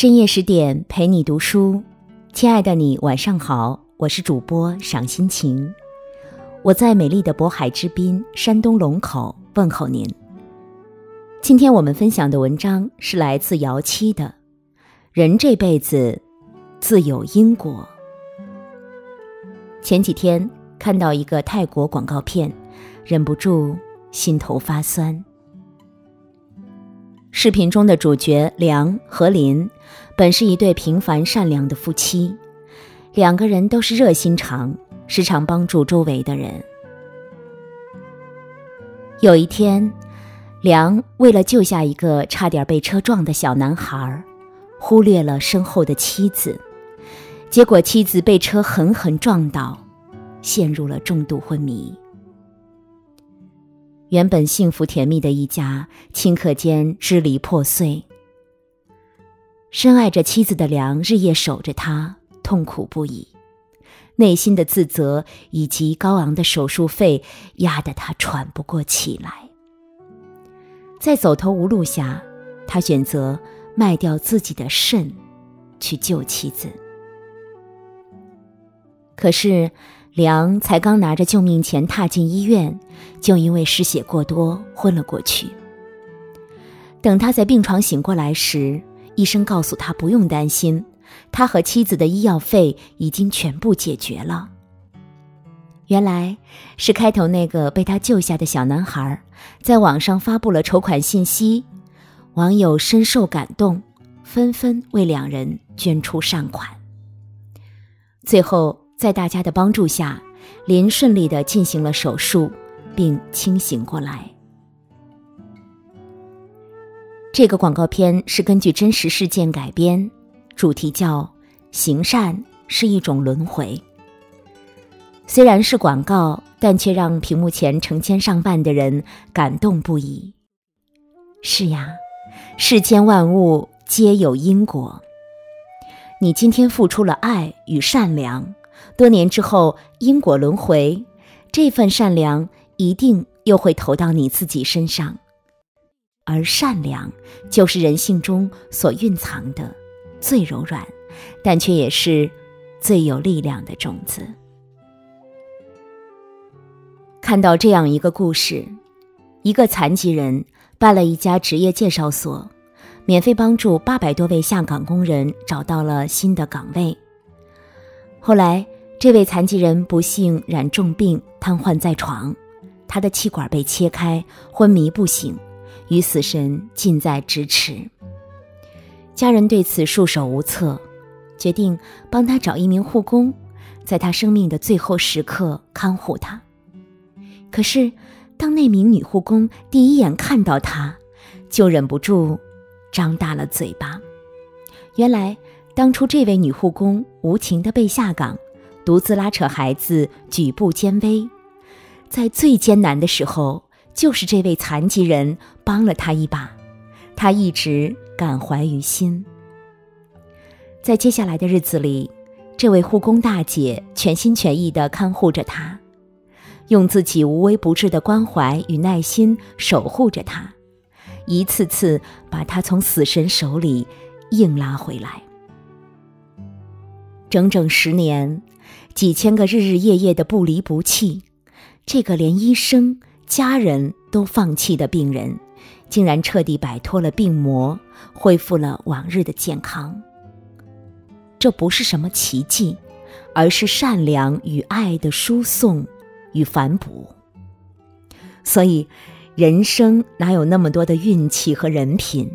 深夜十点陪你读书，亲爱的你晚上好，我是主播赏心情，我在美丽的渤海之滨山东龙口问候您。今天我们分享的文章是来自姚七的《人这辈子自有因果》。前几天看到一个泰国广告片，忍不住心头发酸。视频中的主角梁和林，本是一对平凡善良的夫妻，两个人都是热心肠，时常帮助周围的人。有一天，梁为了救下一个差点被车撞的小男孩，忽略了身后的妻子，结果妻子被车狠狠撞倒，陷入了重度昏迷。原本幸福甜蜜的一家，顷刻间支离破碎。深爱着妻子的梁日夜守着她，痛苦不已，内心的自责以及高昂的手术费压得他喘不过气来。在走投无路下，他选择卖掉自己的肾，去救妻子。可是。梁才刚拿着救命钱踏进医院，就因为失血过多昏了过去。等他在病床醒过来时，医生告诉他不用担心，他和妻子的医药费已经全部解决了。原来是开头那个被他救下的小男孩，在网上发布了筹款信息，网友深受感动，纷纷为两人捐出善款。最后。在大家的帮助下，林顺利的进行了手术，并清醒过来。这个广告片是根据真实事件改编，主题叫“行善是一种轮回”。虽然是广告，但却让屏幕前成千上万的人感动不已。是呀，世间万物皆有因果。你今天付出了爱与善良。多年之后，因果轮回，这份善良一定又会投到你自己身上。而善良，就是人性中所蕴藏的最柔软，但却也是最有力量的种子。看到这样一个故事，一个残疾人办了一家职业介绍所，免费帮助八百多位下岗工人找到了新的岗位。后来，这位残疾人不幸染重病，瘫痪在床，他的气管被切开，昏迷不醒，与死神近在咫尺。家人对此束手无策，决定帮他找一名护工，在他生命的最后时刻看护他。可是，当那名女护工第一眼看到他，就忍不住张大了嘴巴。原来。当初这位女护工无情的被下岗，独自拉扯孩子，举步艰危，在最艰难的时候，就是这位残疾人帮了他一把，他一直感怀于心。在接下来的日子里，这位护工大姐全心全意地看护着他，用自己无微不至的关怀与耐心守护着他，一次次把他从死神手里硬拉回来。整整十年，几千个日日夜夜的不离不弃，这个连医生、家人都放弃的病人，竟然彻底摆脱了病魔，恢复了往日的健康。这不是什么奇迹，而是善良与爱的输送与反哺。所以，人生哪有那么多的运气和人品？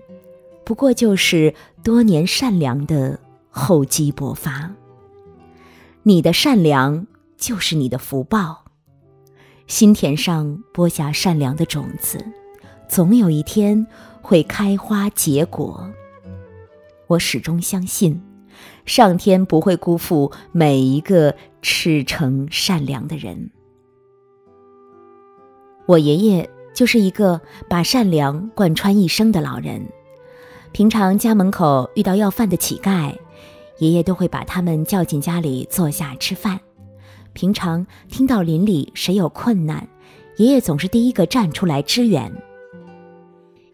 不过就是多年善良的厚积薄发。你的善良就是你的福报，心田上播下善良的种子，总有一天会开花结果。我始终相信，上天不会辜负每一个赤诚善良的人。我爷爷就是一个把善良贯穿一生的老人，平常家门口遇到要饭的乞丐。爷爷都会把他们叫进家里坐下吃饭。平常听到邻里谁有困难，爷爷总是第一个站出来支援。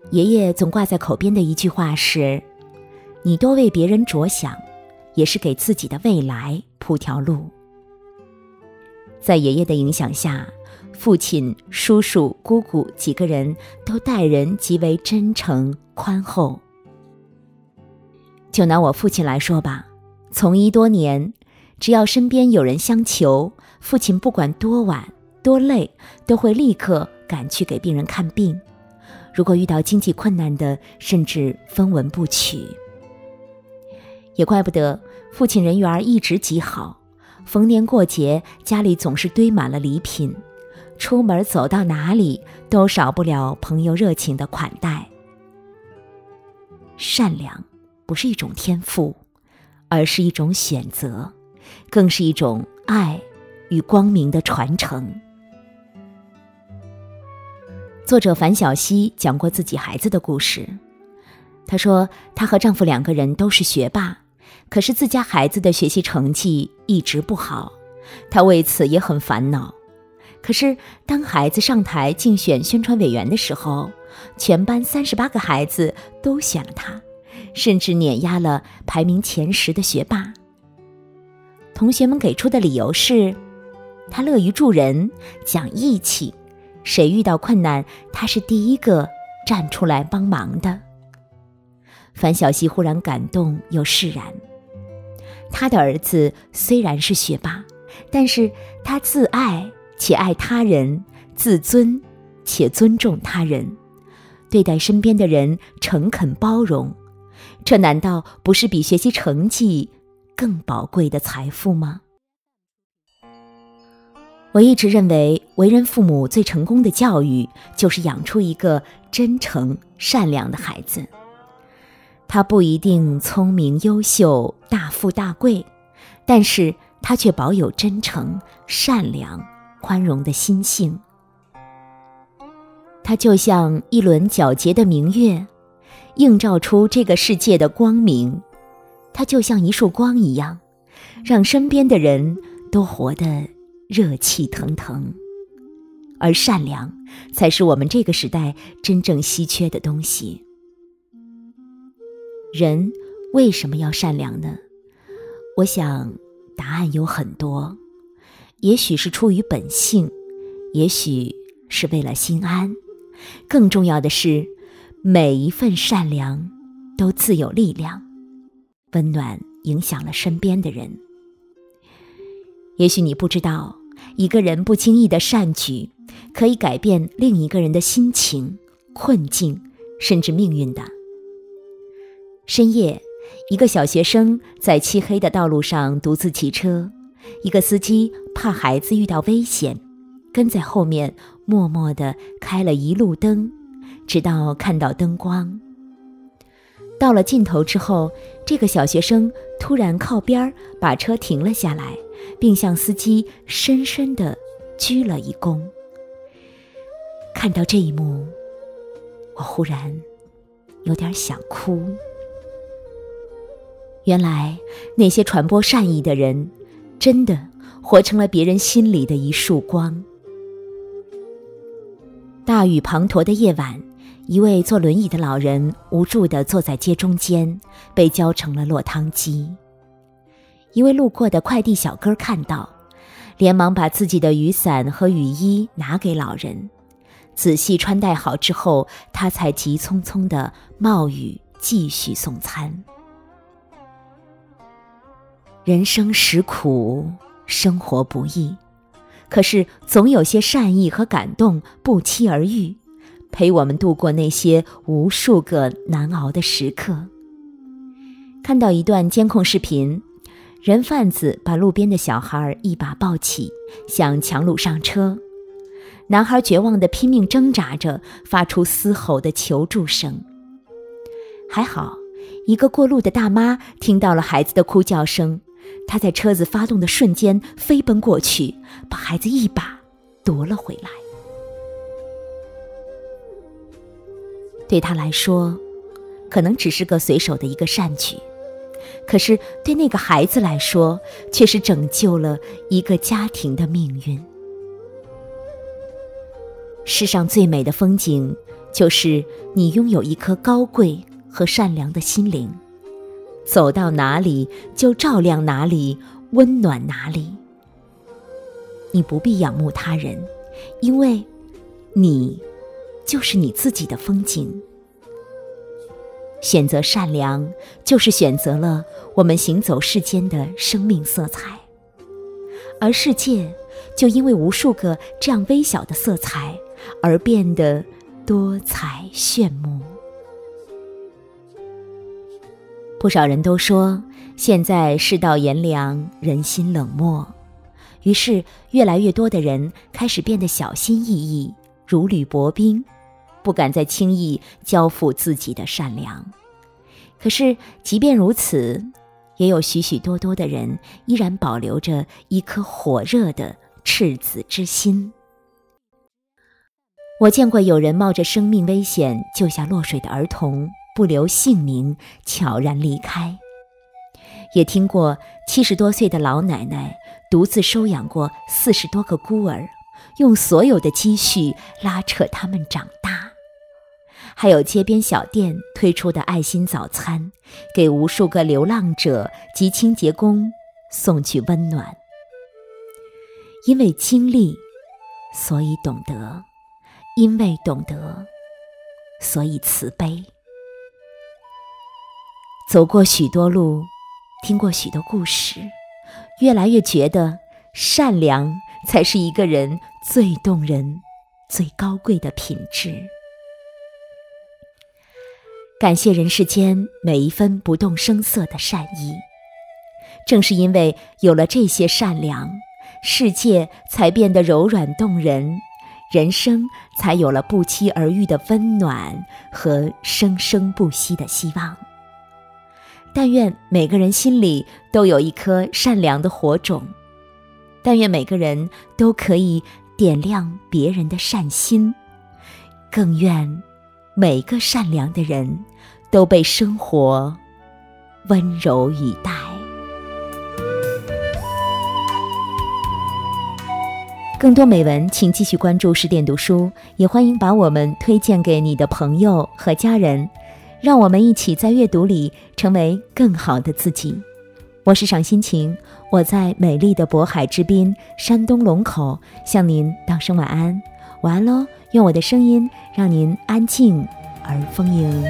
爷爷总挂在口边的一句话是：“你多为别人着想，也是给自己的未来铺条路。在爷爷的影响下，父亲、叔叔、姑姑几个人都待人极为真诚宽厚。就拿我父亲来说吧，从医多年，只要身边有人相求，父亲不管多晚多累，都会立刻赶去给病人看病。如果遇到经济困难的，甚至分文不取。也怪不得父亲人缘一直极好。逢年过节，家里总是堆满了礼品，出门走到哪里都少不了朋友热情的款待。善良不是一种天赋，而是一种选择，更是一种爱与光明的传承。作者樊小溪讲过自己孩子的故事，她说她和丈夫两个人都是学霸。可是自家孩子的学习成绩一直不好，她为此也很烦恼。可是当孩子上台竞选宣传委员的时候，全班三十八个孩子都选了他，甚至碾压了排名前十的学霸。同学们给出的理由是，他乐于助人，讲义气，谁遇到困难，他是第一个站出来帮忙的。樊小溪忽然感动又释然。他的儿子虽然是学霸，但是他自爱且爱他人，自尊且尊重他人，对待身边的人诚恳包容，这难道不是比学习成绩更宝贵的财富吗？我一直认为，为人父母最成功的教育，就是养出一个真诚善良的孩子。他不一定聪明优秀、大富大贵，但是他却保有真诚、善良、宽容的心性。他就像一轮皎洁的明月，映照出这个世界的光明。他就像一束光一样，让身边的人都活得热气腾腾。而善良，才是我们这个时代真正稀缺的东西。人为什么要善良呢？我想，答案有很多。也许是出于本性，也许是为了心安，更重要的是，每一份善良都自有力量，温暖影响了身边的人。也许你不知道，一个人不经意的善举，可以改变另一个人的心情、困境，甚至命运的。深夜，一个小学生在漆黑的道路上独自骑车，一个司机怕孩子遇到危险，跟在后面默默的开了一路灯，直到看到灯光。到了尽头之后，这个小学生突然靠边儿把车停了下来，并向司机深深地鞠了一躬。看到这一幕，我忽然有点想哭。原来那些传播善意的人，真的活成了别人心里的一束光。大雨滂沱的夜晚，一位坐轮椅的老人无助地坐在街中间，被浇成了落汤鸡。一位路过的快递小哥看到，连忙把自己的雨伞和雨衣拿给老人，仔细穿戴好之后，他才急匆匆地冒雨继续送餐。人生实苦，生活不易，可是总有些善意和感动不期而遇，陪我们度过那些无数个难熬的时刻。看到一段监控视频，人贩子把路边的小孩一把抱起，想强掳上车，男孩绝望地拼命挣扎着，发出嘶吼的求助声。还好，一个过路的大妈听到了孩子的哭叫声。她在车子发动的瞬间飞奔过去，把孩子一把夺了回来。对他来说，可能只是个随手的一个善举，可是对那个孩子来说，却是拯救了一个家庭的命运。世上最美的风景，就是你拥有一颗高贵和善良的心灵。走到哪里就照亮哪里，温暖哪里。你不必仰慕他人，因为，你，就是你自己的风景。选择善良，就是选择了我们行走世间的生命色彩，而世界就因为无数个这样微小的色彩而变得多彩炫目。不少人都说，现在世道炎凉，人心冷漠，于是越来越多的人开始变得小心翼翼，如履薄冰。不敢再轻易交付自己的善良，可是即便如此，也有许许多多的人依然保留着一颗火热的赤子之心。我见过有人冒着生命危险救下落水的儿童，不留姓名，悄然离开；也听过七十多岁的老奶奶独自收养过四十多个孤儿，用所有的积蓄拉扯他们长大。还有街边小店推出的爱心早餐，给无数个流浪者及清洁工送去温暖。因为经历，所以懂得；因为懂得，所以慈悲。走过许多路，听过许多故事，越来越觉得善良才是一个人最动人、最高贵的品质。感谢人世间每一分不动声色的善意，正是因为有了这些善良，世界才变得柔软动人，人生才有了不期而遇的温暖和生生不息的希望。但愿每个人心里都有一颗善良的火种，但愿每个人都可以点亮别人的善心，更愿。每个善良的人，都被生活温柔以待。更多美文，请继续关注十点读书，也欢迎把我们推荐给你的朋友和家人，让我们一起在阅读里成为更好的自己。我是赏心情，我在美丽的渤海之滨，山东龙口，向您道声晚安。晚安喽！用我的声音让您安静而丰盈。